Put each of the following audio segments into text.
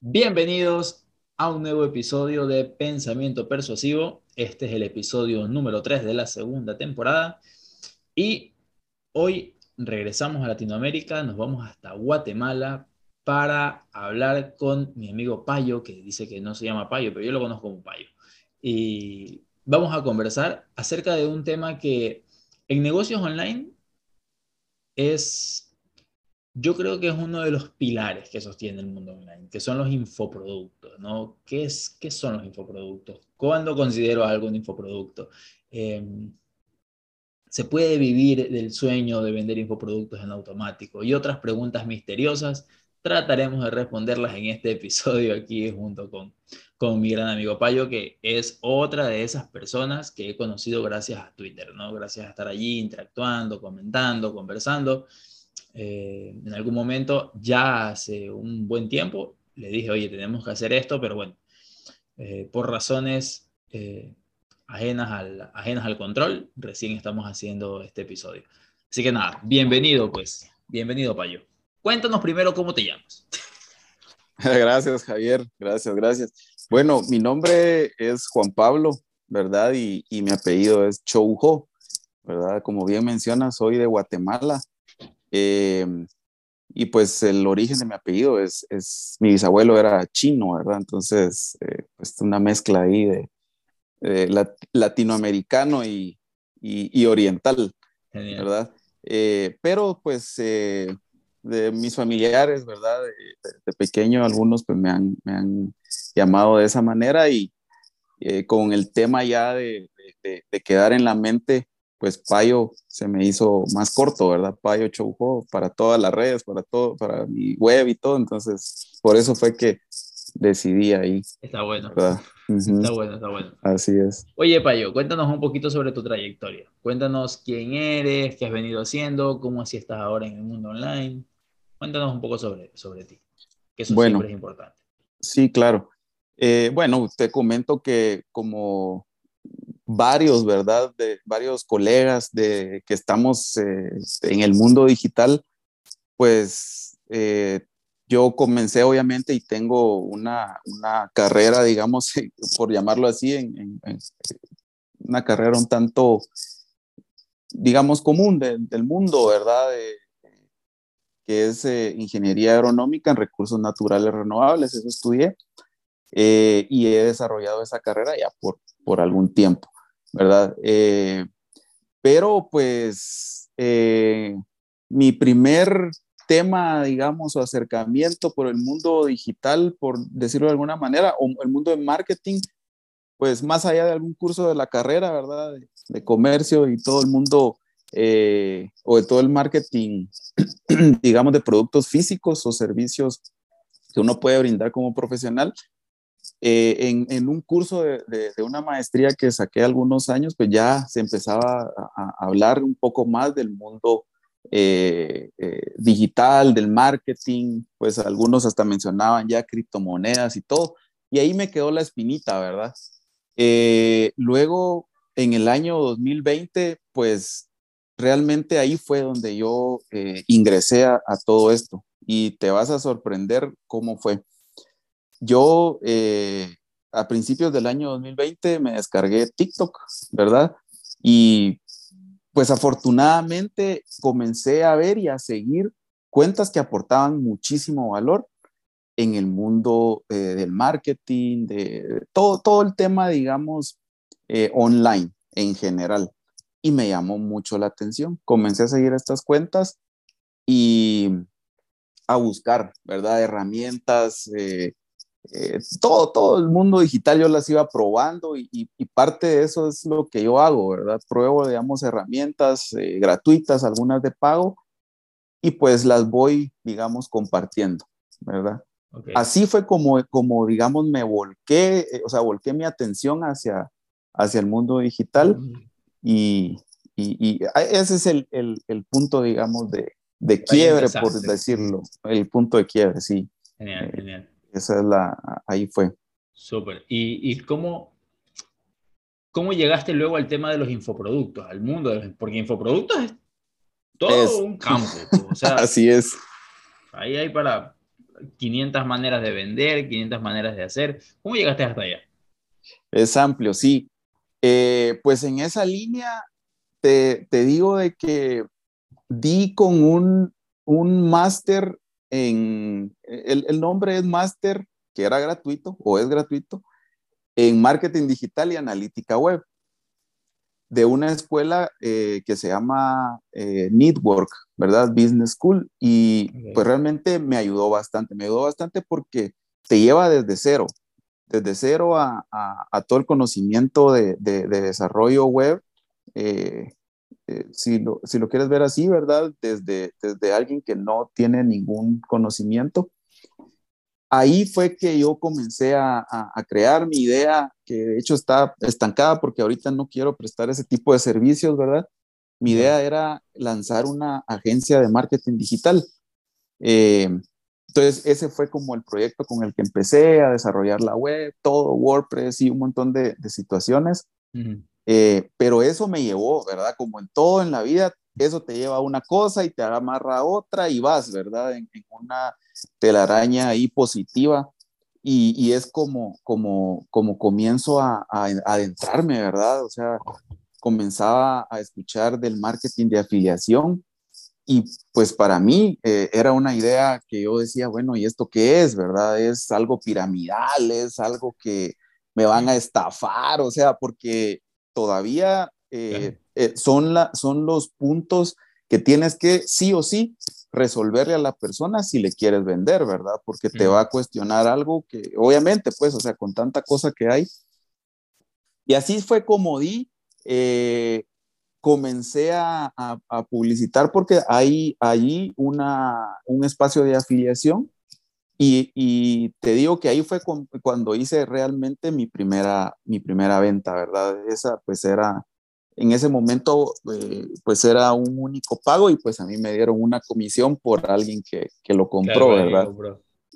Bienvenidos a un nuevo episodio de Pensamiento Persuasivo. Este es el episodio número 3 de la segunda temporada. Y hoy regresamos a Latinoamérica, nos vamos hasta Guatemala para hablar con mi amigo Payo, que dice que no se llama Payo, pero yo lo conozco como Payo. Y vamos a conversar acerca de un tema que en negocios online es yo creo que es uno de los pilares que sostiene el mundo online, que son los infoproductos, ¿no? ¿Qué, es, qué son los infoproductos? ¿Cuándo considero algo un infoproducto? Em, ¿Se puede vivir del sueño de vender infoproductos en automático? Y otras preguntas misteriosas trataremos de responderlas en este episodio aquí junto con, con mi gran amigo Payo, que es otra de esas personas que he conocido gracias a Twitter, ¿no? Gracias a estar allí interactuando, comentando, conversando. Eh, en algún momento, ya hace un buen tiempo, le dije, oye, tenemos que hacer esto, pero bueno, eh, por razones eh, ajenas, al, ajenas al control, recién estamos haciendo este episodio. Así que nada, bienvenido pues, bienvenido Payo. Cuéntanos primero cómo te llamas. Gracias Javier, gracias, gracias. Bueno, mi nombre es Juan Pablo, ¿verdad? Y, y mi apellido es Choujo, ¿verdad? Como bien menciona, soy de Guatemala. Eh, y pues el origen de mi apellido es, es mi bisabuelo era chino, ¿verdad? Entonces, eh, pues una mezcla ahí de, latinoamericano y, y, oriental, ¿verdad? Eh, pero pues de mis familiares, ¿verdad? De, pequeño algunos pues me han, me han, llamado de esa manera y con el tema ya de, de quedar en la mente pues Payo se me hizo más corto, ¿verdad? Payo Choujo para todas las redes, para todo, para mi web y todo, entonces por eso fue que decidí ahí. Está bueno. Está bueno, está bueno. Así es. Oye, Payo, cuéntanos un poquito sobre tu trayectoria. Cuéntanos quién eres, qué has venido haciendo, cómo así estás ahora en el mundo online. Cuéntanos un poco sobre, sobre ti, que eso siempre es importante. Sí, claro. Eh, bueno, te comento que como varios, ¿verdad? De varios colegas de que estamos eh, en el mundo digital, pues eh, yo comencé obviamente y tengo una, una carrera, digamos, por llamarlo así, en, una carrera un tanto, digamos, común del mundo, ¿verdad? que es eh, ingeniería agronómica en recursos naturales renovables, eso estudié. y he desarrollado esa carrera ya por, por algún tiempo. ¿Verdad? Eh, pero pues eh, mi primer tema, digamos, o acercamiento por el mundo digital, por decirlo de alguna manera, o el mundo de marketing, pues más allá de algún curso de la carrera, ¿verdad? De, comercio y todo el mundo, eh, o de todo el marketing, digamos, de productos físicos o servicios que uno puede brindar como profesional, eh, en, un curso de, una maestría que saqué algunos años, pues ya se empezaba a, hablar un poco más del mundo eh, eh, digital, del marketing, pues algunos hasta mencionaban ya criptomonedas y todo, y ahí me quedó la espinita, ¿verdad? luego, en el año 2020, pues realmente ahí fue donde yo ingresé a todo esto, y te vas a sorprender cómo fue yo eh, a principios del año 2020 me descargué TikTok, ¿verdad? Y pues afortunadamente comencé a ver y a seguir cuentas que aportaban muchísimo valor en el mundo eh, del marketing, de todo, todo el tema, digamos, eh, online en general. Y me llamó mucho la atención. Comencé a seguir estas cuentas y a buscar, ¿verdad? Herramientas, todo, todo el mundo digital yo las iba probando y, parte de eso es lo que yo hago, ¿verdad? Pruebo, digamos, herramientas eh, gratuitas, algunas de pago, y pues las voy, digamos, compartiendo, ¿verdad? Así fue como, como, digamos, me volqué, eh, o sea, volqué mi atención hacia, hacia el mundo digital y, y, ese es el, el, el, punto, digamos, de, de quiebre, por decirlo, el punto de quiebre, sí. Genial, genial. Esa es la, ahí fue. Súper. ¿Y, y cómo, cómo llegaste luego al tema de los infoproductos, al mundo? porque infoproductos es todo un campo. O sea, Así es. Ahí hay para, 500 maneras de vender, 500 maneras de hacer. ¿Cómo llegaste hasta allá? Es amplio, sí. Eh, pues en esa línea te, te, digo de que di con un, un máster en, el, el nombre es máster, que era gratuito o es gratuito, en marketing digital y analítica web de una escuela eh, que se llama eh, Network, ¿verdad? Business School. Y pues realmente me ayudó bastante, me ayudó bastante porque te lleva desde cero, desde cero a, a, todo el conocimiento de, de, desarrollo web. Eh, eh, si, lo, si, lo, quieres ver así, ¿verdad? Desde, desde alguien que no tiene ningún conocimiento ahí fue que yo comencé a, crear mi idea, que de hecho está estancada porque ahorita no quiero prestar ese tipo de servicios, ¿verdad? Mi idea era lanzar una agencia de marketing digital. Eh, entonces, ese fue como el proyecto con el que empecé a desarrollar la web, todo, WordPress y un montón de, situaciones. Eh, pero eso me llevó, ¿verdad? Como en todo en la vida, eso te lleva a una cosa y te amarra a otra y vas, ¿verdad? En, en una telaraña ahí positiva y, y es como, como, como comienzo a, a, adentrarme, ¿verdad? O sea, comenzaba a escuchar del marketing de afiliación y pues para mí eh, era una idea que yo decía, bueno, ¿y esto qué es, verdad? Es algo piramidal, es algo que me van a estafar, o sea, porque todavía eh, eh, son, la, son los puntos que tienes que sí o sí resolverle a la persona si le quieres vender, ¿verdad? Porque te va a cuestionar algo que, obviamente, pues, o sea, con tanta cosa que hay. Y así fue como di, eh, comencé a, publicitar porque hay allí una, un espacio de afiliación y, y, te digo que ahí fue cuando hice realmente mi primera, mi primera venta, ¿verdad? Esa pues era en ese momento eh, pues era un único pago y pues a mí me dieron una comisión por alguien que, que lo compró, ¿verdad?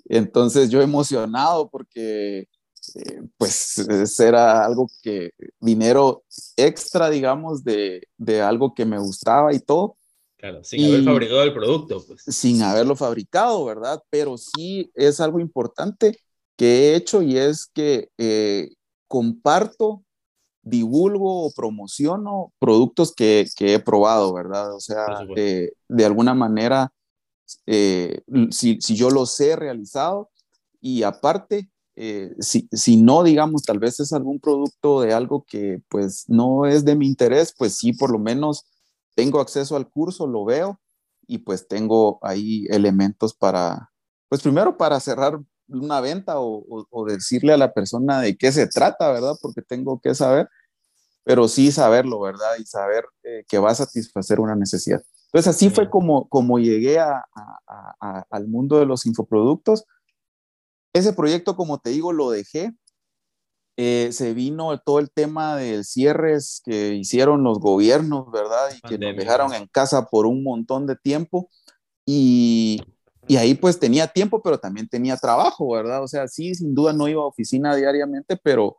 Entonces yo emocionado porque eh, pues era algo que, dinero extra, digamos, de, de, algo que me gustaba y todo. Claro, sin haber fabricado el producto. Pues. Sin haberlo fabricado, ¿verdad? Pero sí es algo importante que he hecho y es que eh, comparto divulgo o promociono productos que, que he probado, ¿verdad? O sea, eh, de alguna manera, eh, si, si, yo los he realizado y aparte, eh, si, si, no, digamos, tal vez es algún producto de algo que pues no es de mi interés, pues sí, por lo menos tengo acceso al curso, lo veo y pues tengo ahí elementos para, pues primero para cerrar una venta o, decirle a la persona de qué se trata, ¿verdad? Porque tengo que saber, pero sí saberlo, ¿verdad? Y saber eh, que va a satisfacer una necesidad. Entonces así fue como, como llegué a, al mundo de los infoproductos. Ese proyecto, como te digo, lo dejé. Eh, se vino todo el tema del cierres que hicieron los gobiernos, ¿verdad? Y que nos dejaron en casa por un montón de tiempo. Y, y ahí pues tenía tiempo, pero también tenía trabajo, ¿verdad? O sea, sí, sin duda no iba a oficina diariamente, pero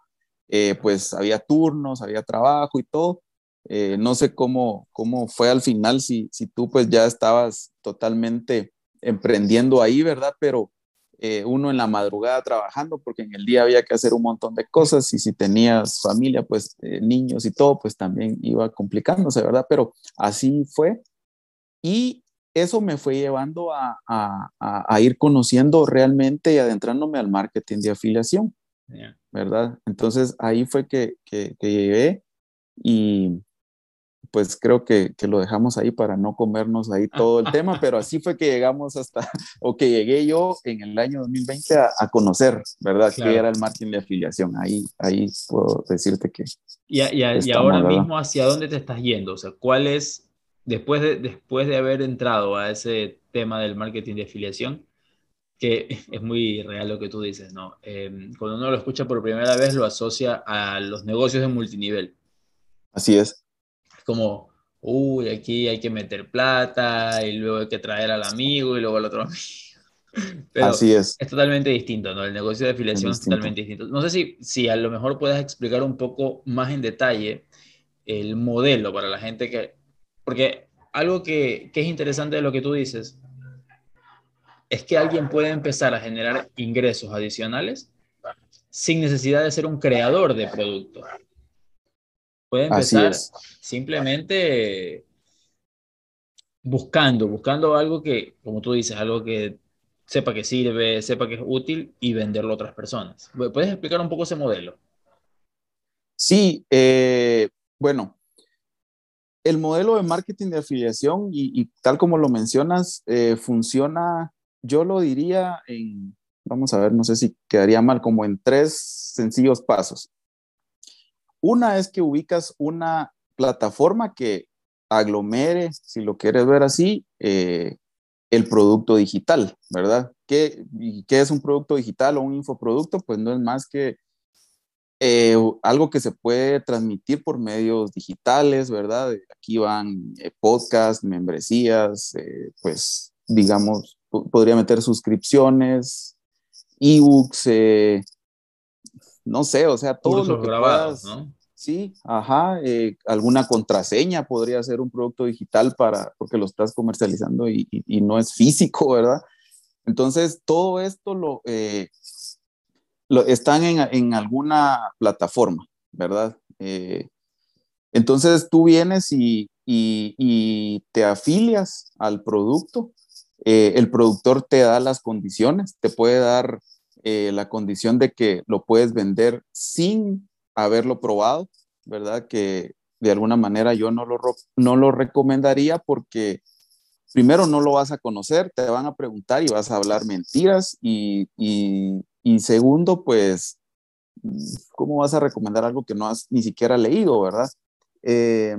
eh, pues había turnos, había trabajo y todo. Eh, no sé cómo, cómo fue al final, si, si tú pues ya estabas totalmente emprendiendo ahí, ¿verdad? Pero eh, uno en la madrugada trabajando, porque en el día había que hacer un montón de cosas y si tenías familia, pues niños y todo, pues también iba complicándose, ¿verdad? Pero así fue. Y eso me fue llevando a, ir conociendo realmente y adentrándome al marketing de afiliación, ¿verdad? Entonces ahí fue que, que, llegué y pues creo que, lo dejamos ahí para no comernos ahí todo el tema, pero así fue que llegamos hasta, o que llegué yo en el año 2020 a, conocer, ¿verdad? Que era el marketing de afiliación. Ahí, ahí puedo decirte que... Y, y ahora mismo, ¿hacia dónde te estás yendo? O sea, ¿cuál es después de, después de haber entrado a ese tema del marketing de afiliación, que es muy real lo que tú dices, ¿no? Em, cuando uno lo escucha por primera vez, lo asocia a los negocios de multinivel. Así es. Es como, uy, aquí hay que meter plata y luego hay que traer al amigo y luego al otro amigo. Pero Así es. Es totalmente distinto, ¿no? El negocio de afiliación es, totalmente distinto. No sé si, si a lo mejor puedes explicar un poco más en detalle el modelo para la gente que porque algo que, es interesante de lo que tú dices es que alguien puede empezar a generar ingresos adicionales sin necesidad de ser un creador de producto. Puede empezar simplemente buscando, buscando algo que, como tú dices, algo que sepa que sirve, sepa que es útil y venderlo a otras personas. ¿Puedes explicar un poco ese modelo? Sí, eh, bueno, el modelo de marketing de afiliación y, tal como lo mencionas, eh, funciona, yo lo diría en, vamos a ver, no sé si quedaría mal, como en tres sencillos pasos. Una es que ubicas una plataforma que aglomere, si lo quieres ver así, eh, el producto digital, ¿verdad? ¿Qué, ¿Qué, es un producto digital o un infoproducto? Pues no es más que eh, algo que se puede transmitir por medios digitales, ¿verdad? Aquí van eh, podcasts, membresías, pues digamos, podría meter suscripciones, ebooks, no sé, o sea, todo lo que grabados, ¿no? Sí, ajá, eh, alguna contraseña podría ser un producto digital para, porque lo estás comercializando y, no es físico, ¿verdad? Entonces, todo esto lo, eh, lo están en, alguna plataforma, ¿verdad? Eh, entonces, tú vienes y, y, te afilias al producto, el productor te da las condiciones, te puede dar la condición de que lo puedes vender sin haberlo probado, ¿verdad? Que de alguna manera yo no lo, no lo recomendaría porque primero no lo vas a conocer, te van a preguntar y vas a hablar mentiras y, y, segundo, pues, ¿cómo vas a recomendar algo que no has ni siquiera leído, verdad? Eh,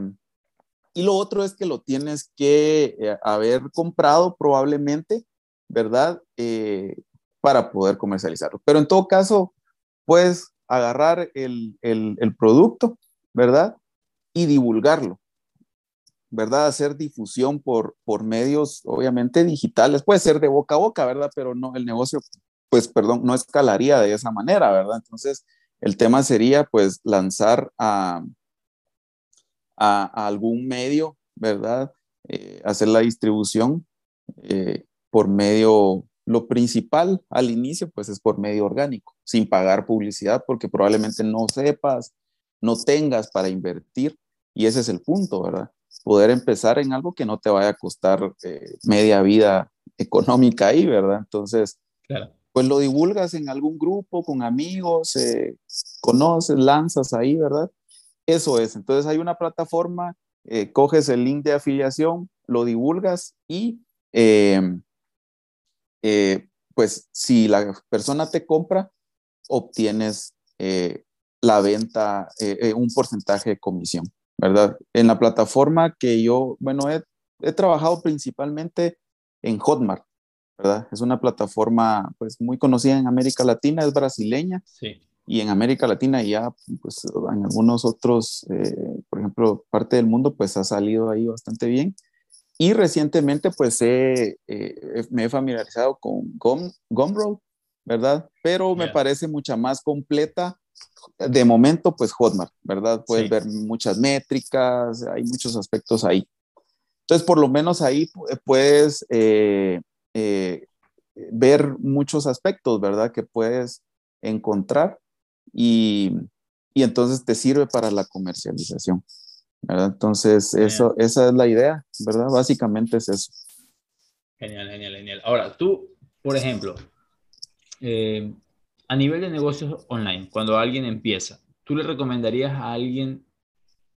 y lo otro es que lo tienes que eh, haber comprado probablemente, ¿verdad? Eh, para poder comercializarlo. Pero en todo caso, puedes agarrar el, producto, ¿verdad? Y divulgarlo, ¿verdad? Hacer difusión por, por medios, obviamente, digitales. Puede ser de boca a boca, ¿verdad? Pero no, el negocio, pues, perdón, no escalaría de esa manera, ¿verdad? Entonces, el tema sería, pues, lanzar a, a, algún medio, ¿verdad? Eh, hacer la distribución eh, por medio lo principal al inicio, pues es por medio orgánico, sin pagar publicidad, porque probablemente no sepas, no tengas para invertir. Y ese es el punto, ¿verdad? Poder empezar en algo que no te vaya a costar eh, media vida económica ahí, ¿verdad? Entonces, pues lo divulgas en algún grupo, con amigos, eh, conoces, lanzas ahí, ¿verdad? Eso es. Entonces hay una plataforma, eh, coges el link de afiliación, lo divulgas y eh, pues si la persona te compra, obtienes eh, la venta, eh, un porcentaje de comisión, ¿verdad? En la plataforma que yo, bueno, he, he, trabajado principalmente en Hotmart, ¿verdad? Es una plataforma pues muy conocida en América Latina, es brasileña. Sí. Y en América Latina ya, pues en algunos otros, por ejemplo, parte del mundo, pues ha salido ahí bastante bien. Y recientemente, pues eh, me he familiarizado con Gumroad, ¿verdad? Pero me parece mucha más completa. De momento, pues Hotmart, ¿verdad? Puedes ver muchas métricas, hay muchos aspectos ahí. Entonces, por lo menos ahí puedes eh, eh, ver muchos aspectos, ¿verdad? Que puedes encontrar y, y entonces te sirve para la comercialización. Entonces, eso, esa es la idea, ¿verdad? Básicamente es eso. Genial, genial, genial. Ahora, tú, por ejemplo, eh, a nivel de negocios online, cuando alguien empieza, ¿tú le recomendarías a alguien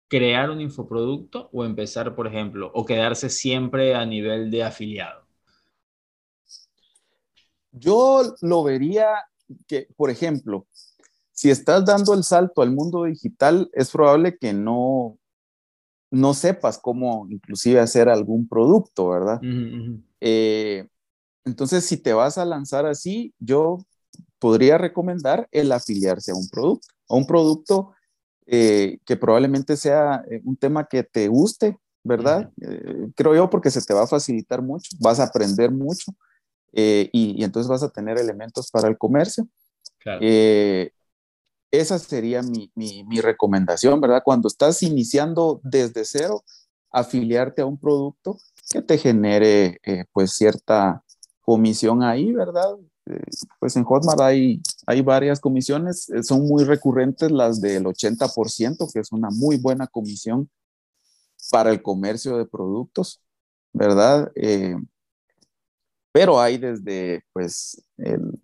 crear un infoproducto o empezar, por ejemplo, o quedarse siempre a nivel de afiliado? Yo lo vería que, por ejemplo, si estás dando el salto al mundo digital, es probable que no, no sepas cómo inclusive hacer algún producto, ¿verdad? Eh, entonces, si te vas a lanzar así, yo podría recomendar el afiliarse a un producto, a un producto eh, que probablemente sea eh, un tema que te guste, ¿verdad? creo yo porque se te va a facilitar mucho, vas a aprender mucho y, y, entonces vas a tener elementos para el comercio. Claro. Esa sería mi, recomendación, ¿verdad? Cuando estás iniciando desde cero, afiliarte a un producto que te genere eh, pues cierta comisión ahí, ¿verdad? Eh, pues en Hotmart hay, hay varias comisiones, eh, son muy recurrentes las del 80%, que es una muy buena comisión para el comercio de productos, ¿verdad? Pero hay desde, pues, el,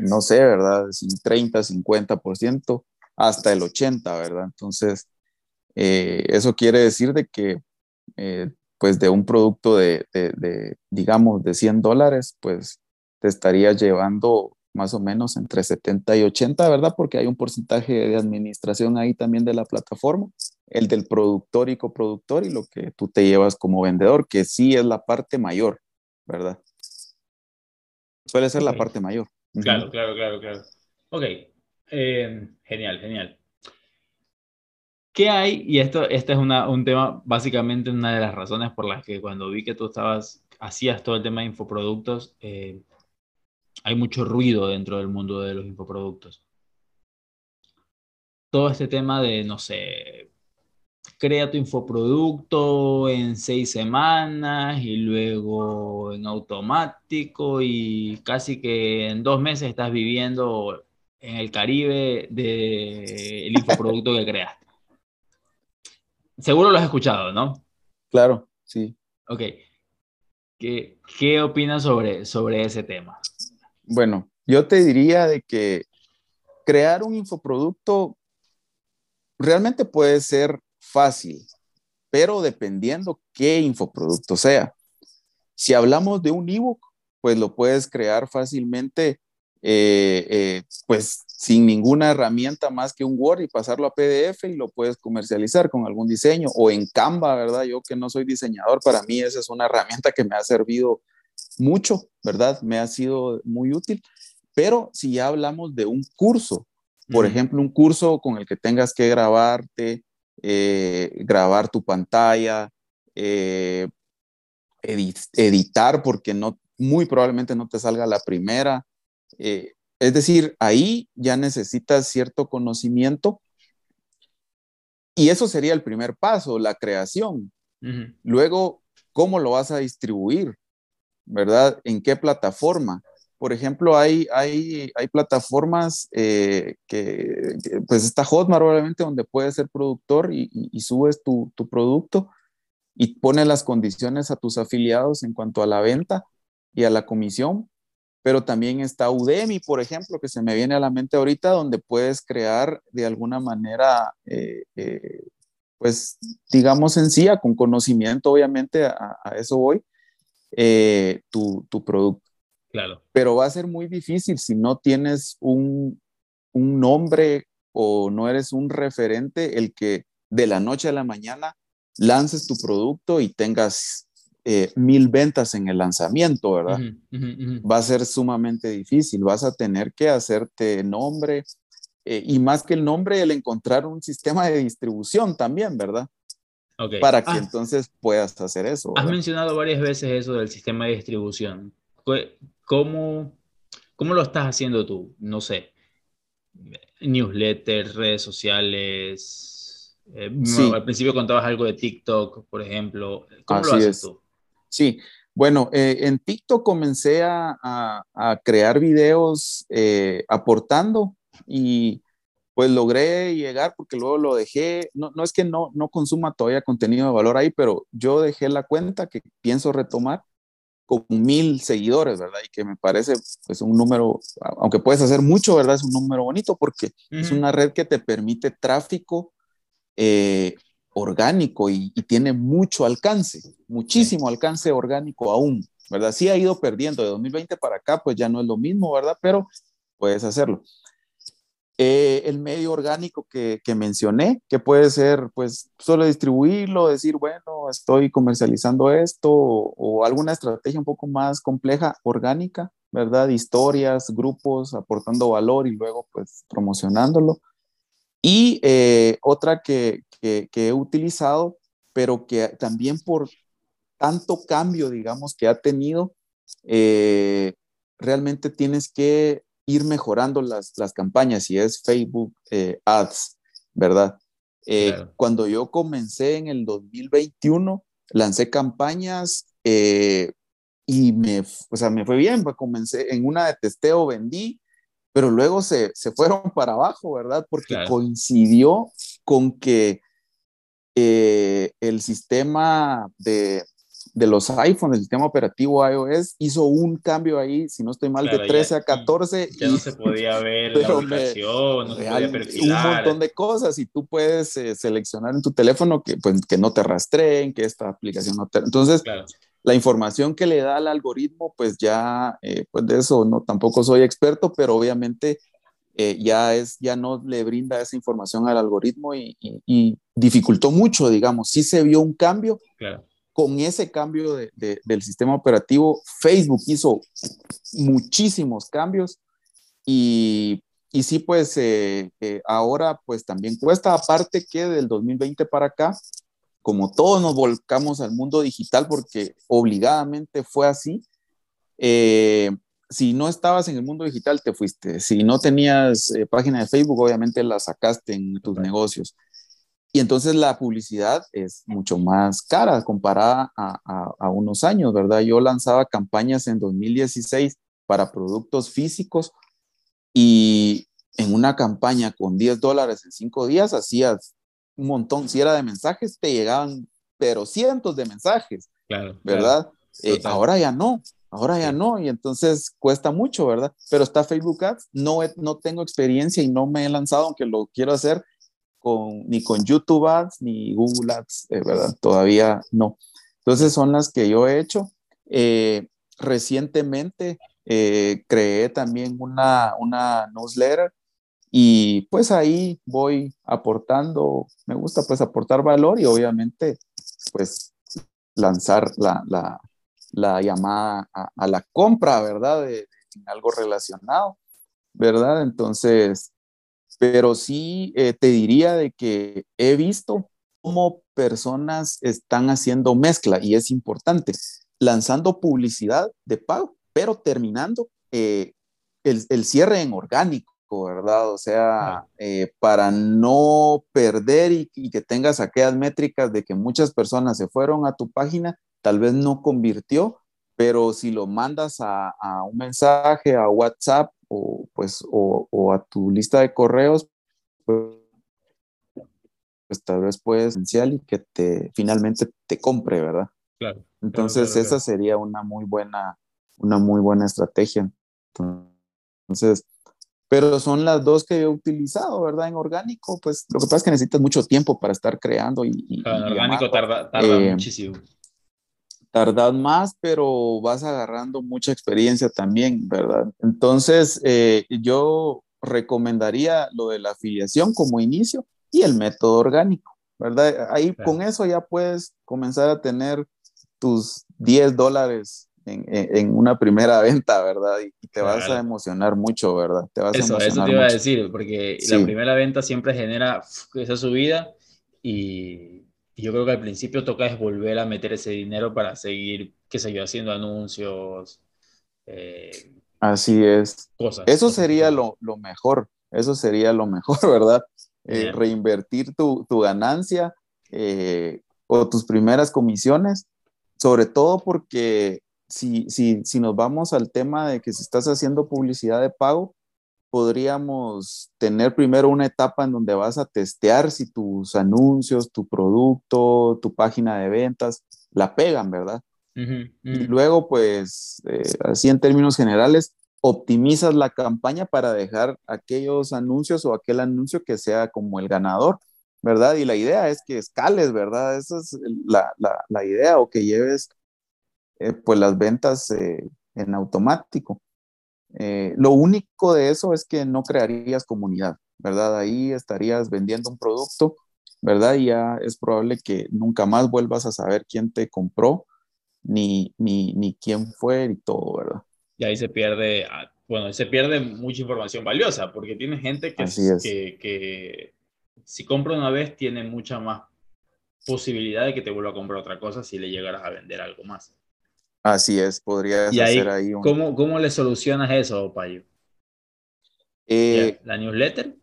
no sé, ¿verdad? 30, 50% hasta el 80%, ¿verdad? Entonces, eso quiere decir de que, pues, de un producto de, de, de, digamos, de 100 dólares, pues, te estaría llevando más o menos entre 70 y 80, ¿verdad? Porque hay un porcentaje de administración ahí también de la plataforma, el del productor y coproductor y lo que tú te llevas como vendedor, que sí es la parte mayor, ¿verdad? Suele ser la parte mayor. Claro, claro, claro, claro. Ok, eh, genial, genial. ¿Qué hay? Y esto, este es una, un tema, básicamente una de las razones por las que cuando vi que tú estabas, hacías todo el tema de infoproductos, eh, hay mucho ruido dentro del mundo de los infoproductos. Todo este tema de, no sé, crea tu infoproducto en seis semanas y luego en automático y casi que en dos meses estás viviendo en el Caribe del infoproducto que creaste. Seguro lo has escuchado, ¿no? Claro, sí. Ok. ¿Qué, qué opinas sobre, sobre ese tema? Bueno, yo te diría de que crear un infoproducto realmente puede ser fácil, pero dependiendo qué infoproducto sea. Si hablamos de un ebook, pues lo puedes crear fácilmente, eh, eh, pues sin ninguna herramienta más que un Word y pasarlo a PDF y lo puedes comercializar con algún diseño o en Canva, ¿verdad? Yo que no soy diseñador, para mí esa es una herramienta que me ha servido mucho, ¿verdad? Me ha sido muy útil. Pero si ya hablamos de un curso, por ejemplo, un curso con el que tengas que grabarte, eh, grabar tu pantalla, eh, editar porque no, muy probablemente no te salga la primera. Eh, es decir, ahí ya necesitas cierto conocimiento y eso sería el primer paso, la creación. Luego, ¿cómo lo vas a distribuir? ¿verdad? ¿En qué plataforma? Por ejemplo, hay, hay, hay plataformas eh, que, pues está Hotmart obviamente donde puedes ser productor y, subes tu, tu, producto y pones las condiciones a tus afiliados en cuanto a la venta y a la comisión. Pero también está Udemy, por ejemplo, que se me viene a la mente ahorita, donde puedes crear de alguna manera, eh, eh, pues digamos sencilla, con conocimiento, obviamente, a, a eso voy, tu, tu, producto. Claro. Pero va a ser muy difícil si no tienes un, un nombre o no eres un referente el que de la noche a la mañana lances tu producto y tengas eh, mil ventas en el lanzamiento, ¿verdad? Va a ser sumamente difícil, vas a tener que hacerte nombre eh, y más que el nombre, el encontrar un sistema de distribución también, ¿verdad? Para que ah. entonces puedas hacer eso. Has mencionado varias veces eso del sistema de distribución. ¿Cómo, ¿Cómo lo estás haciendo tú? No sé. Newsletters, redes sociales. Eh, al principio contabas algo de TikTok, por ejemplo. ¿Cómo lo haces tú? Sí, bueno, eh, en TikTok comencé a, a, crear videos eh, aportando y pues logré llegar porque luego lo dejé, no, no es que no, no consuma todavía contenido de valor ahí, pero yo dejé la cuenta que pienso retomar con mil seguidores, ¿verdad? Y que me parece pues un número, aunque puedes hacer mucho, ¿verdad? Es un número bonito porque es una red que te permite tráfico eh, orgánico y, tiene mucho alcance, muchísimo alcance orgánico aún, ¿verdad? Sí ha ido perdiendo de 2020 para acá, pues ya no es lo mismo, ¿verdad? Pero puedes hacerlo. Eh, el medio orgánico que, que, mencioné, que puede ser pues solo distribuirlo, decir, bueno, estoy comercializando esto o, alguna estrategia un poco más compleja, orgánica, ¿verdad? Historias, grupos, aportando valor y luego pues promocionándolo. Y eh, otra que, que, he utilizado, pero que también por tanto cambio, digamos, que ha tenido, eh, realmente tienes que ir mejorando las, las campañas, si es Facebook eh, Ads, ¿verdad? Eh, cuando yo comencé en el 2021, lancé campañas eh, y me, o sea, me fue bien, pues comencé en una de testeo, vendí, pero luego se, se fueron para abajo, ¿verdad? Porque coincidió con que eh, el sistema de, de los iPhones, el sistema operativo iOS, hizo un cambio ahí, si no estoy mal, de 13 a 14. Ya y, no se podía ver la ubicación, no se podía perfilar. Un montón de cosas y tú puedes eh, seleccionar en tu teléfono que, pues, que no te rastreen, que esta aplicación no te... Entonces, la información que le da al algoritmo, pues ya, eh, pues de eso no, tampoco soy experto, pero obviamente eh, ya, es, ya no le brinda esa información al algoritmo y, y, dificultó mucho, digamos. Sí se vio un cambio. Con ese cambio de, del sistema operativo, Facebook hizo muchísimos cambios y, y sí, pues eh, ahora pues también cuesta, aparte que del 2020 para acá, como todos nos volcamos al mundo digital porque obligadamente fue así, eh, si no estabas en el mundo digital, te fuiste. Si no tenías eh, página de Facebook, obviamente la sacaste en tus negocios. Y entonces la publicidad es mucho más cara comparada a, a, unos años, ¿verdad? Yo lanzaba campañas en 2016 para productos físicos y en una campaña con 10 dólares en 5 días hacías un montón. Si era de mensajes, te llegaban, pero cientos de mensajes, ¿verdad? Eh, ahora ya no, ahora ya no, y entonces cuesta mucho, ¿verdad? Pero está Facebook Ads, no, no tengo experiencia y no me he lanzado, aunque lo quiero hacer con, ni con YouTube Ads ni Google Ads, eh, ¿verdad? Todavía no. Entonces son las que yo he hecho. Eh, recientemente creé también una, una newsletter y pues ahí voy aportando, me gusta pues aportar valor y obviamente pues lanzar la, la, la llamada a, la compra, ¿verdad? De, algo relacionado, ¿verdad? Entonces, pero sí eh, te diría de que he visto cómo personas están haciendo mezcla y es importante, lanzando publicidad de pago, pero terminando eh, el, el, cierre en orgánico. ¿verdad? O sea, eh, para no perder y, que tengas aquellas métricas de que muchas personas se fueron a tu página, tal vez no convirtió, pero si lo mandas a, un mensaje, a WhatsApp pues, o, a tu lista de correos, pues, pues tal vez puede esencial y que te finalmente te compre, ¿verdad? Claro. Entonces esa sería una muy buena, una muy buena estrategia. Entonces, pero son las dos que he utilizado, ¿verdad? En orgánico, pues lo que pasa es que necesitas mucho tiempo para estar creando y... en orgánico tarda, eh, muchísimo. Tardas más, pero vas agarrando mucha experiencia también, ¿verdad? Entonces, eh, yo recomendaría lo de la afiliación como inicio y el método orgánico, ¿verdad? Ahí con eso ya puedes comenzar a tener tus 10 dólares en, una primera venta, ¿verdad? Y, te vas a emocionar mucho, ¿verdad? Te vas eso, a eso te iba a decir, porque la primera venta siempre genera esa subida y, yo creo que al principio toca es volver a meter ese dinero para seguir, qué sé yo, haciendo anuncios. Eh, Así es. Cosas. Eso sería lo, lo, mejor, eso sería lo mejor, ¿verdad? Eh, reinvertir tu, tu ganancia eh, o tus primeras comisiones, sobre todo porque si, si, si nos vamos al tema de que si estás haciendo publicidad de pago, podríamos tener primero una etapa en donde vas a testear si tus anuncios, tu producto, tu página de ventas la pegan, ¿verdad? Y luego, pues, eh, así en términos generales, optimizas la campaña para dejar aquellos anuncios o aquel anuncio que sea como el ganador, ¿verdad? Y la idea es que escales, ¿verdad? Esa es la, la, la idea o que lleves eh, pues las ventas eh, en automático. Eh, lo único de eso es que no crearías comunidad, ¿verdad? Ahí estarías vendiendo un producto, ¿verdad? Y ya es probable que nunca más vuelvas a saber quién te compró, ni, ni, ni quién fue y todo, ¿verdad? Y ahí se pierde, ah, bueno, se pierde mucha información valiosa, porque tiene gente que, que, que si compra una vez tiene mucha más posibilidad de que te vuelva a comprar otra cosa si le llegaras a vender algo más. Así es, podría hacer ahí un... ¿cómo, ¿Cómo le solucionas eso, Payo? Eh, ¿La newsletter?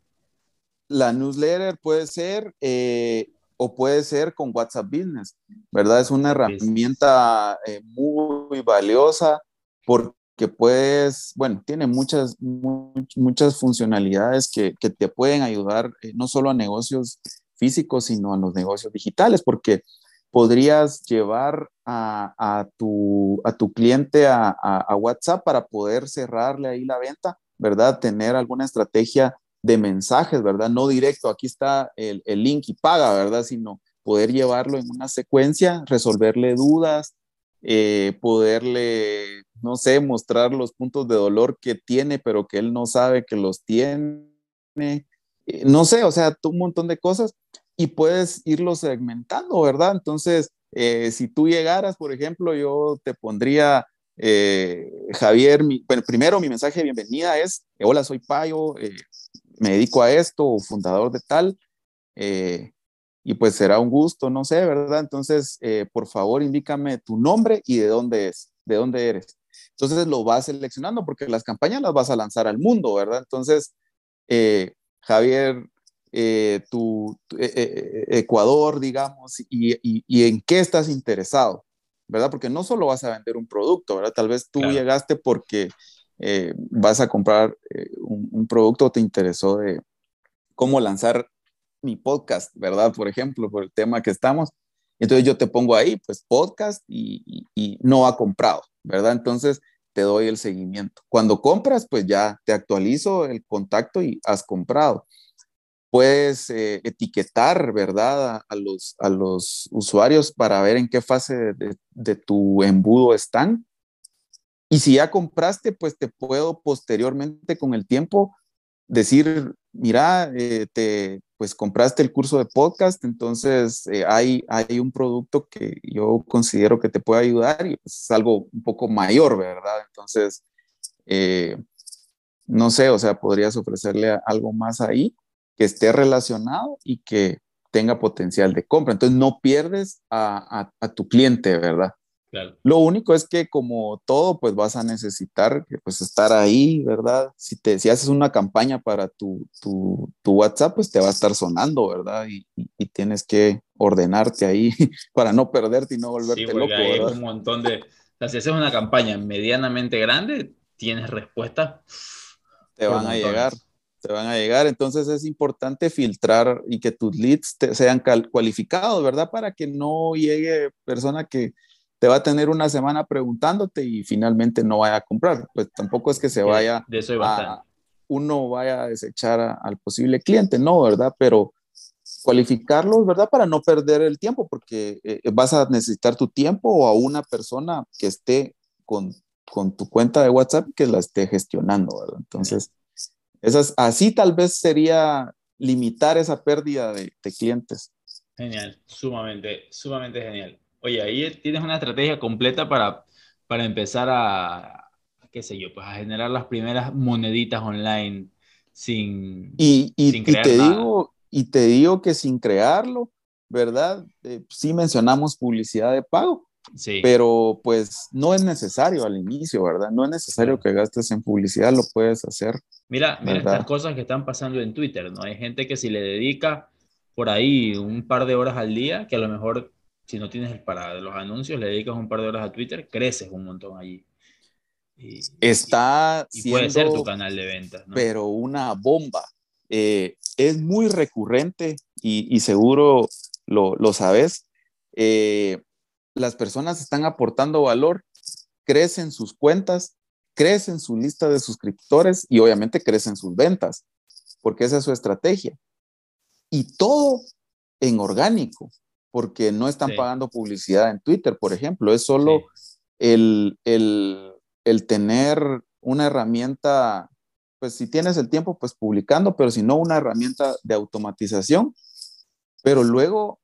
La newsletter puede ser, eh, o puede ser con WhatsApp Business, ¿verdad? Es una herramienta eh, muy valiosa porque puedes, bueno, tiene muchas, muchas funcionalidades que, que, te pueden ayudar eh, no solo a negocios físicos, sino a los negocios digitales, porque podrías llevar a, tu, a tu, cliente a, a, WhatsApp para poder cerrarle ahí la venta, ¿verdad? Tener alguna estrategia de mensajes, ¿verdad? No directo, aquí está el, el, link y paga, ¿verdad? Sino poder llevarlo en una secuencia, resolverle dudas, eh, poderle, no sé, mostrar los puntos de dolor que tiene, pero que él no sabe que los tiene. Eh, no sé, o sea, un montón de cosas y puedes irlo segmentando, ¿verdad? Entonces, eh, si tú llegaras, por ejemplo, yo te pondría, Javier, bueno, primero mi mensaje de bienvenida es, hola, soy Payo, me dedico a esto, fundador de tal, eh, y pues será un gusto, no sé, ¿verdad? Entonces, eh, por favor, indícame tu nombre y de dónde es, de dónde eres. Entonces lo vas seleccionando porque las campañas las vas a lanzar al mundo, ¿verdad? Entonces, eh, Javier, tu, Ecuador, digamos, y, y, en qué estás interesado, ¿verdad? Porque no solo vas a vender un producto, ¿verdad? Tal vez tú llegaste porque eh, vas a comprar eh, un, producto, te interesó de cómo lanzar mi podcast, ¿verdad? Por ejemplo, por el tema que estamos. Entonces yo te pongo ahí, pues podcast y, no ha comprado, ¿verdad? Entonces te doy el seguimiento. Cuando compras, pues ya te actualizo el contacto y has comprado. Puedes eh, etiquetar, ¿verdad? A, los, a los usuarios para ver en qué fase de tu embudo están y si ya compraste, pues te puedo posteriormente con el tiempo decir, mira, eh, te, pues compraste el curso de podcast, entonces eh, hay, hay un producto que yo considero que te puede ayudar y pues, es algo un poco mayor, ¿verdad? Entonces, no sé, o sea, podrías ofrecerle algo más ahí que esté relacionado y que tenga potencial de compra. Entonces, no pierdes a, a tu cliente, ¿verdad? Lo único es que como todo, pues vas a necesitar pues estar ahí, ¿verdad? Si, te, si haces una campaña para tu, tu, tu WhatsApp, pues te va a estar sonando, ¿verdad? Y, y, tienes que ordenarte ahí para no perderte y no volverte sí, loco. Hay un montón de... O sea, si haces una campaña medianamente grande, tienes respuestas. Te van a llegar, te van a llegar. Entonces es importante filtrar y que tus leads sean cualificados, ¿verdad? Para que no llegue persona que te va a tener una semana preguntándote y finalmente no vaya a comprar. Pues tampoco es que se vaya de eso a, uno vaya a desechar al posible cliente, no, ¿verdad? Pero cualificarlos, ¿verdad? Para no perder el tiempo, porque eh, vas a necesitar tu tiempo o a una persona que esté con, con tu cuenta de WhatsApp que la esté gestionando, ¿verdad? Entonces, esas, así tal vez sería limitar esa pérdida de, de clientes. Genial, sumamente, sumamente genial. Oye, ahí tienes una estrategia completa para, para empezar a, qué sé yo, pues a generar las primeras moneditas online sin, y, y, te Digo, y te digo que sin crearlo, ¿verdad? Eh, sí mencionamos publicidad de pago, sí. pero pues no es necesario al inicio, ¿verdad? No es necesario que gastes en publicidad, lo puedes hacer. Mira, mira estas cosas que están pasando en Twitter, ¿no? Hay gente que si le dedica por ahí un par de horas al día, que a lo mejor si no tienes para los anuncios, le dedicas un par de horas a Twitter, creces un montón allí. Está y, puede ser tu canal de ventas. Pero una bomba. Eh, es muy recurrente y, seguro lo, lo sabes. Eh, las personas están aportando valor, crecen sus cuentas, crecen su lista de suscriptores y obviamente crecen sus ventas, porque esa es su estrategia. Y todo en orgánico porque no están pagando publicidad en Twitter, por ejemplo. Es solo el, tener una herramienta, pues si tienes el tiempo, pues publicando, pero si no, una herramienta de automatización. Pero luego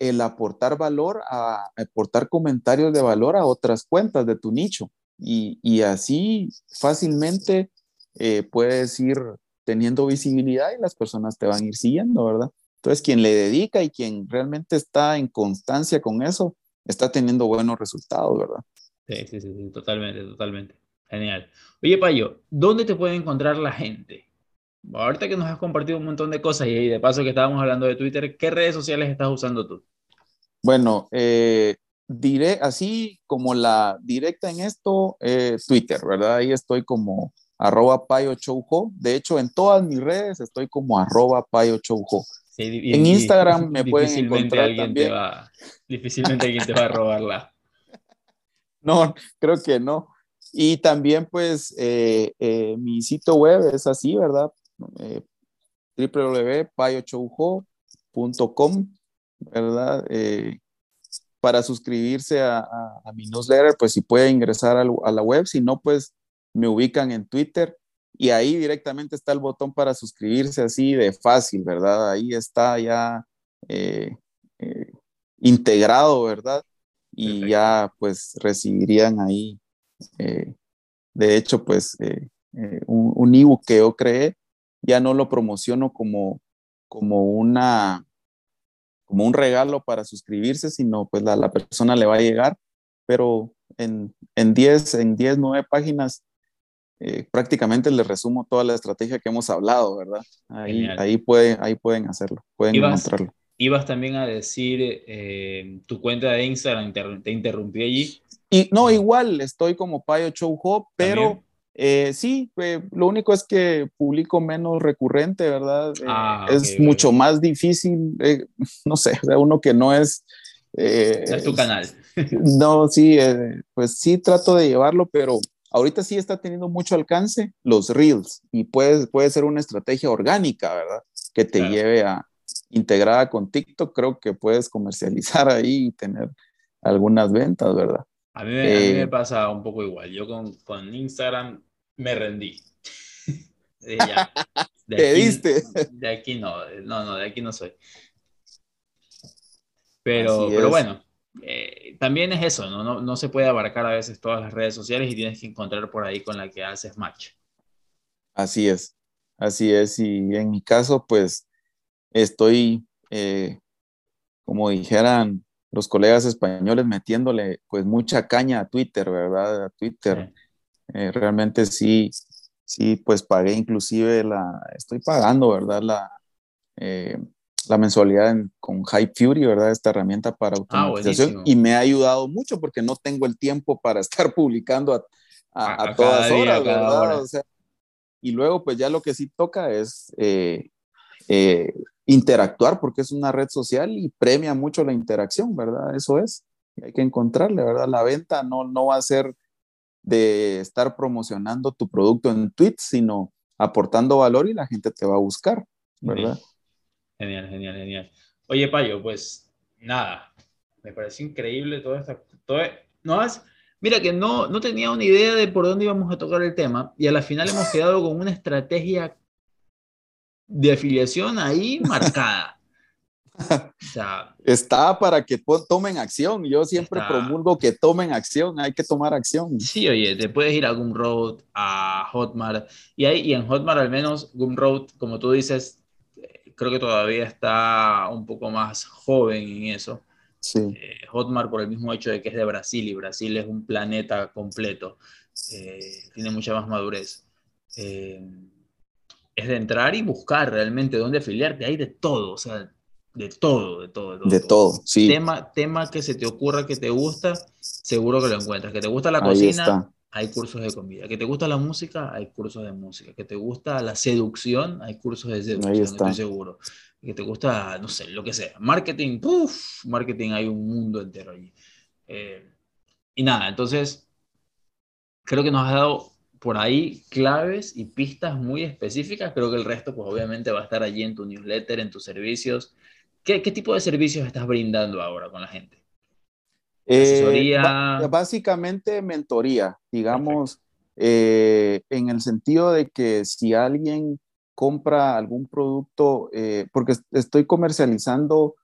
el aportar valor, a, aportar comentarios de valor a otras cuentas de tu nicho. Y, así fácilmente eh, puedes ir teniendo visibilidad y las personas te van a ir siguiendo, ¿verdad? Entonces, quien le dedica y quien realmente está en constancia con eso, está teniendo buenos resultados, ¿verdad? Sí, sí, sí, totalmente, totalmente. Genial. Oye, Payo, ¿dónde te puede encontrar la gente? ahorita que nos has compartido un montón de cosas y de paso que estábamos hablando de Twitter, ¿qué redes sociales estás usando tú? Bueno, eh, diré así como la directa en esto, eh, Twitter, ¿verdad? Ahí estoy como arroba payochoujo. De hecho, en todas mis redes estoy como arroba payochoujo. en Instagram me pueden encontrar también. difícilmente alguien te va a robarla. no, creo que no. Y también, pues, eh, eh, mi sitio web es así, ¿verdad? Eh, www.payochoujo.com, ¿verdad? Eh, para suscribirse a, mi newsletter, pues si puede ingresar a, la web, si no, pues me ubican en Twitter y ahí directamente está el botón para suscribirse así de fácil, ¿verdad? Ahí está ya eh, eh, integrado, ¿verdad? Y ya pues recibirían ahí, eh, de hecho, pues un, un ebook que yo creé, ya no lo promociono como, como una como un regalo para suscribirse, sino pues la, la persona le va a llegar, pero en 10, en 10, 9 páginas eh, prácticamente les resumo toda la estrategia que hemos hablado, ¿verdad? Ahí, ahí, puede, ahí pueden hacerlo, pueden encontrarlo. Ibas también a decir eh, tu cuenta de Instagram, te, interrumpí allí. Y no, igual estoy como Payo Show pero eh, sí, eh, lo único es que publico menos recurrente, ¿verdad? Eh, ah, es mucho más difícil, no sé, uno que no es... es tu canal. no, sí, pues sí trato de llevarlo, pero ahorita sí está teniendo mucho alcance los reels y puede, puede ser una estrategia orgánica, ¿verdad? Que te lleve a integrada con TikTok, creo que puedes comercializar ahí y tener algunas ventas, ¿verdad? A mí, me, eh, pasa un poco igual. Yo con, con Instagram me rendí. De ¿Te diste? De aquí no, no, no, de aquí no soy. Pero, pero bueno, eh, también es eso, ¿no? ¿no? No se puede abarcar a veces todas las redes sociales y tienes que encontrar por ahí con la que haces match. Así es, así es. Y en mi caso, pues estoy, eh, como dijeran, los colegas españoles metiéndole pues mucha caña a Twitter, ¿verdad? A Twitter. Eh, realmente sí, sí, pues pagué inclusive la, estoy pagando, ¿verdad? La, eh, la mensualidad con Hype Fury, ¿verdad? Esta herramienta para ah, automatización y me ha ayudado mucho porque no tengo el tiempo para estar publicando a, a, todas horas, ¿verdad? O sea, y luego pues ya lo que sí toca es eh, interactuar porque es una red social y premia mucho la interacción, ¿verdad? Eso es. Y hay que encontrarle, ¿verdad? La venta no, no va a ser de estar promocionando tu producto en tweets, sino aportando valor y la gente te va a buscar, ¿verdad? Genial, genial, genial. Oye, Payo, pues nada, me parece increíble todo esto. Todo, no has, mira que no, no tenía una idea de por dónde íbamos a tocar el tema y a la final hemos quedado con una estrategia de afiliación ahí marcada. está para que tomen acción. Yo siempre promulgo que tomen acción, hay que tomar acción. Sí, oye, te puedes ir a Gumroad, a Hotmart, y, ahí, y en Hotmart al menos, Gumroad, como tú dices, eh, creo que todavía está un poco más joven en eso. Sí. Eh, Hotmart por el mismo hecho de que es de Brasil y Brasil es un planeta completo, eh, tiene mucha más madurez es de entrar y buscar realmente dónde afiliarte. Hay de todo, o sea, de todo, de todo. De todo, sí. Tema, tema que se te ocurra que te gusta, seguro que lo encuentras. Que te gusta la cocina, hay cursos de comida. Que te gusta la música, hay cursos de música. Que te gusta la seducción, hay cursos de seducción, estoy seguro. Que te gusta, no sé, lo que sea. Marketing, puff, marketing hay un mundo entero allí. Eh, y nada, entonces, creo que nos has dado por ahí claves y pistas muy específicas. Creo que el resto, pues obviamente va a estar allí en tu newsletter, en tus servicios. ¿Qué, qué tipo de servicios estás brindando ahora con la gente? Eh, asesoría. básicamente mentoría, digamos, eh, en el sentido de que si alguien compra algún producto, eh, porque estoy comercializando,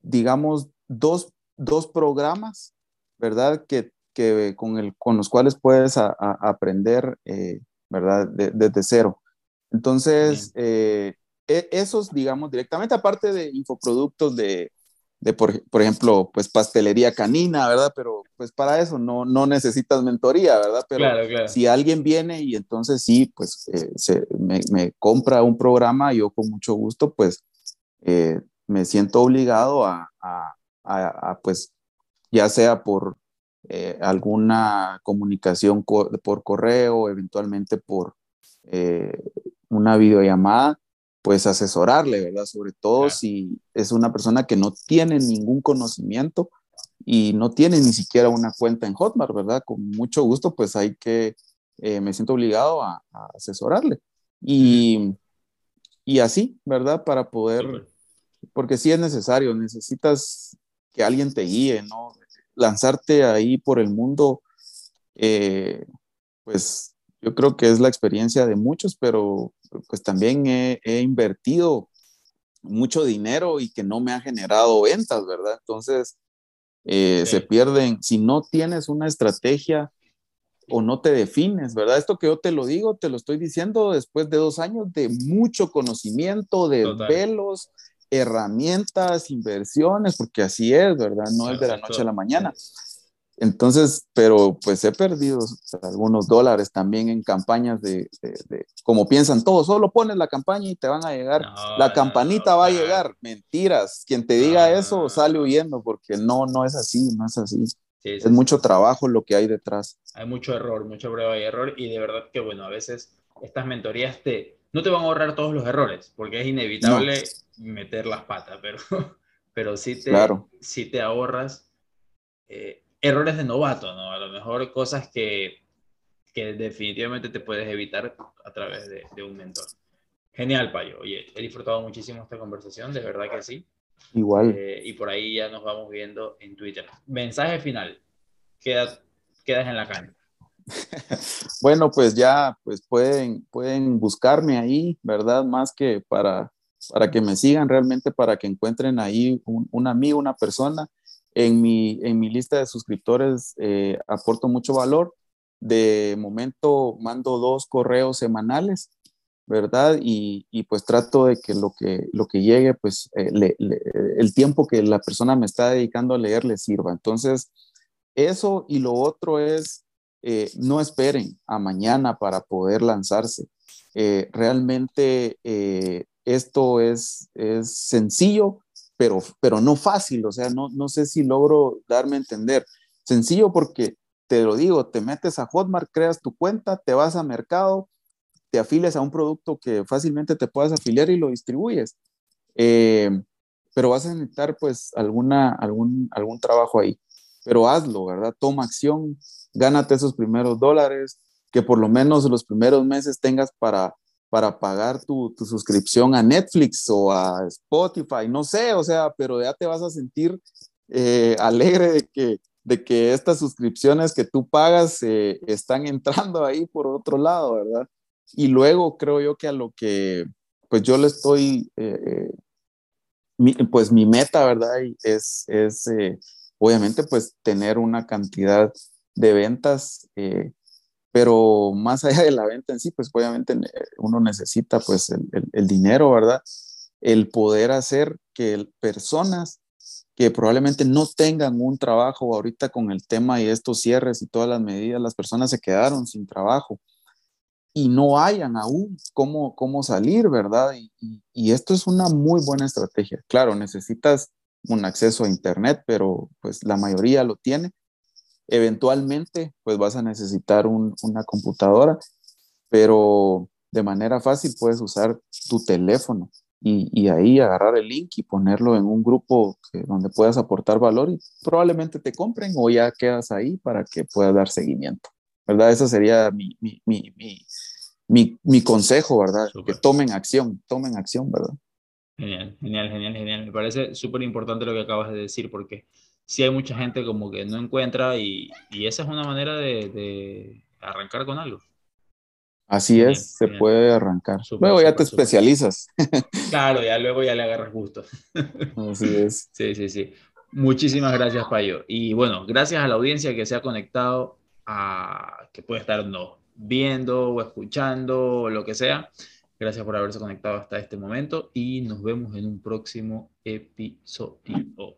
digamos, dos, dos programas, ¿verdad? Que que, con, el, con los cuales puedes aprender, eh, ¿verdad? desde cero. Entonces, eh, e, esos, digamos, directamente, aparte de infoproductos de, de por, por, ejemplo, pues pastelería canina, ¿verdad? Pero pues para eso no, no necesitas mentoría, ¿verdad? Pero si alguien viene y entonces sí, pues eh, se, me, me, compra un programa, yo con mucho gusto, pues eh, me siento obligado a, a, a, pues, ya sea por eh, alguna comunicación por correo, eventualmente por una videollamada, pues asesorarle, ¿verdad? Sobre todo si es una persona que no tiene ningún conocimiento y no tiene ni siquiera una cuenta en Hotmart, ¿verdad? Con mucho gusto, pues hay que, eh, me siento obligado a, asesorarle. Y, y, así, ¿verdad? Para poder, porque sí es necesario, necesitas que alguien te guíe, ¿no? Lanzarte ahí por el mundo, eh, pues yo creo que es la experiencia de muchos, pero pues también he, invertido mucho dinero y que no me ha generado ventas, ¿verdad? Entonces, eh, se pierden, si no tienes una estrategia o no te defines, ¿verdad? Esto que yo te lo digo, te lo estoy diciendo después de dos años de mucho conocimiento, de velos, herramientas, inversiones, porque así es, ¿verdad? No es de la noche a la mañana. Entonces, pero pues he perdido algunos dólares también en campañas de, como piensan todos, solo pones la campaña y te van a llegar, la campanita va a llegar. Mentiras, quien te diga eso sale huyendo porque no, no es así, no es así. es mucho trabajo lo que hay detrás. Hay mucho error, mucho prueba y error y de verdad que bueno, a veces estas mentorías te, no te van a ahorrar todos los errores porque es inevitable meter las patas, pero, pero sí, te, sí te ahorras. Eh, errores de novato, ¿no? A lo mejor cosas que, que definitivamente te puedes evitar a través de, de, un mentor. Genial, Payo. Oye, he disfrutado muchísimo esta conversación, de verdad que sí. Igual. Eh, y por ahí ya nos vamos viendo en Twitter. Mensaje final. Queda, quedas en la calle. bueno, pues ya, pues pueden, pueden buscarme ahí, ¿verdad? Más que para, para que me sigan, realmente para que encuentren ahí un, un amigo, una persona en mi, en mi lista de suscriptores eh, aporto mucho valor. De momento mando dos correos semanales, ¿verdad? Y, y pues trato de que lo que, lo que llegue, pues eh, el tiempo que la persona me está dedicando a leer le sirva. Entonces, eso y lo otro es, eh, no esperen a mañana para poder lanzarse. realmente esto es, es sencillo, pero, pero no fácil, o sea, no, no sé si logro darme a entender. Sencillo porque, te lo digo, te metes a Hotmart, creas tu cuenta, te vas a mercado, te afilias a un producto que fácilmente te puedas afiliar y lo distribuyes. Eh, pero vas a necesitar pues alguna, algún, algún trabajo ahí. Pero hazlo, ¿verdad? Toma acción, gánate esos primeros dólares, que por lo menos los primeros meses tengas para para pagar tu, tu, suscripción a Netflix o a Spotify, no sé, o sea, pero ya te vas a sentir eh, alegre de que, de que estas suscripciones que tú pagas eh, están entrando ahí por otro lado, ¿verdad? Y luego creo yo que a lo que, pues yo le estoy, eh, pues mi meta, ¿verdad? Es, es obviamente, pues tener una cantidad de ventas pero más allá de la venta en sí, pues obviamente eh, uno necesita pues el, el, dinero, ¿verdad? El poder hacer que personas que probablemente no tengan un trabajo ahorita con el tema y estos cierres y todas las medidas, las personas se quedaron sin trabajo y no hayan aún cómo, cómo salir, ¿verdad? Y esto es una muy buena estrategia. Claro, necesitas un acceso a Internet, pero pues la mayoría lo tiene Eventualmente, pues vas a necesitar una computadora, pero de manera fácil puedes usar tu teléfono y, ahí agarrar el link y ponerlo en un grupo donde puedas aportar valor y probablemente te compren o ya quedas ahí para que puedas dar seguimiento, ¿verdad? Ese sería mi, mi, mi, mi consejo, ¿verdad? Que tomen acción, tomen acción, ¿verdad? Genial, genial, genial, genial. Me parece súper importante lo que acabas de decir porque sí hay mucha gente como que no encuentra y, y esa es una manera de, de, arrancar con algo. Así es, se puede arrancar. luego ya te especializas. Claro, ya luego ya le agarras gusto. Así es. Sí, sí, sí. Muchísimas gracias, Payo. Y bueno, gracias a la audiencia que se ha conectado, a, que puede estar no, viendo o escuchando o lo que sea. Gracias por haberse conectado hasta este momento y nos vemos en un próximo episodio.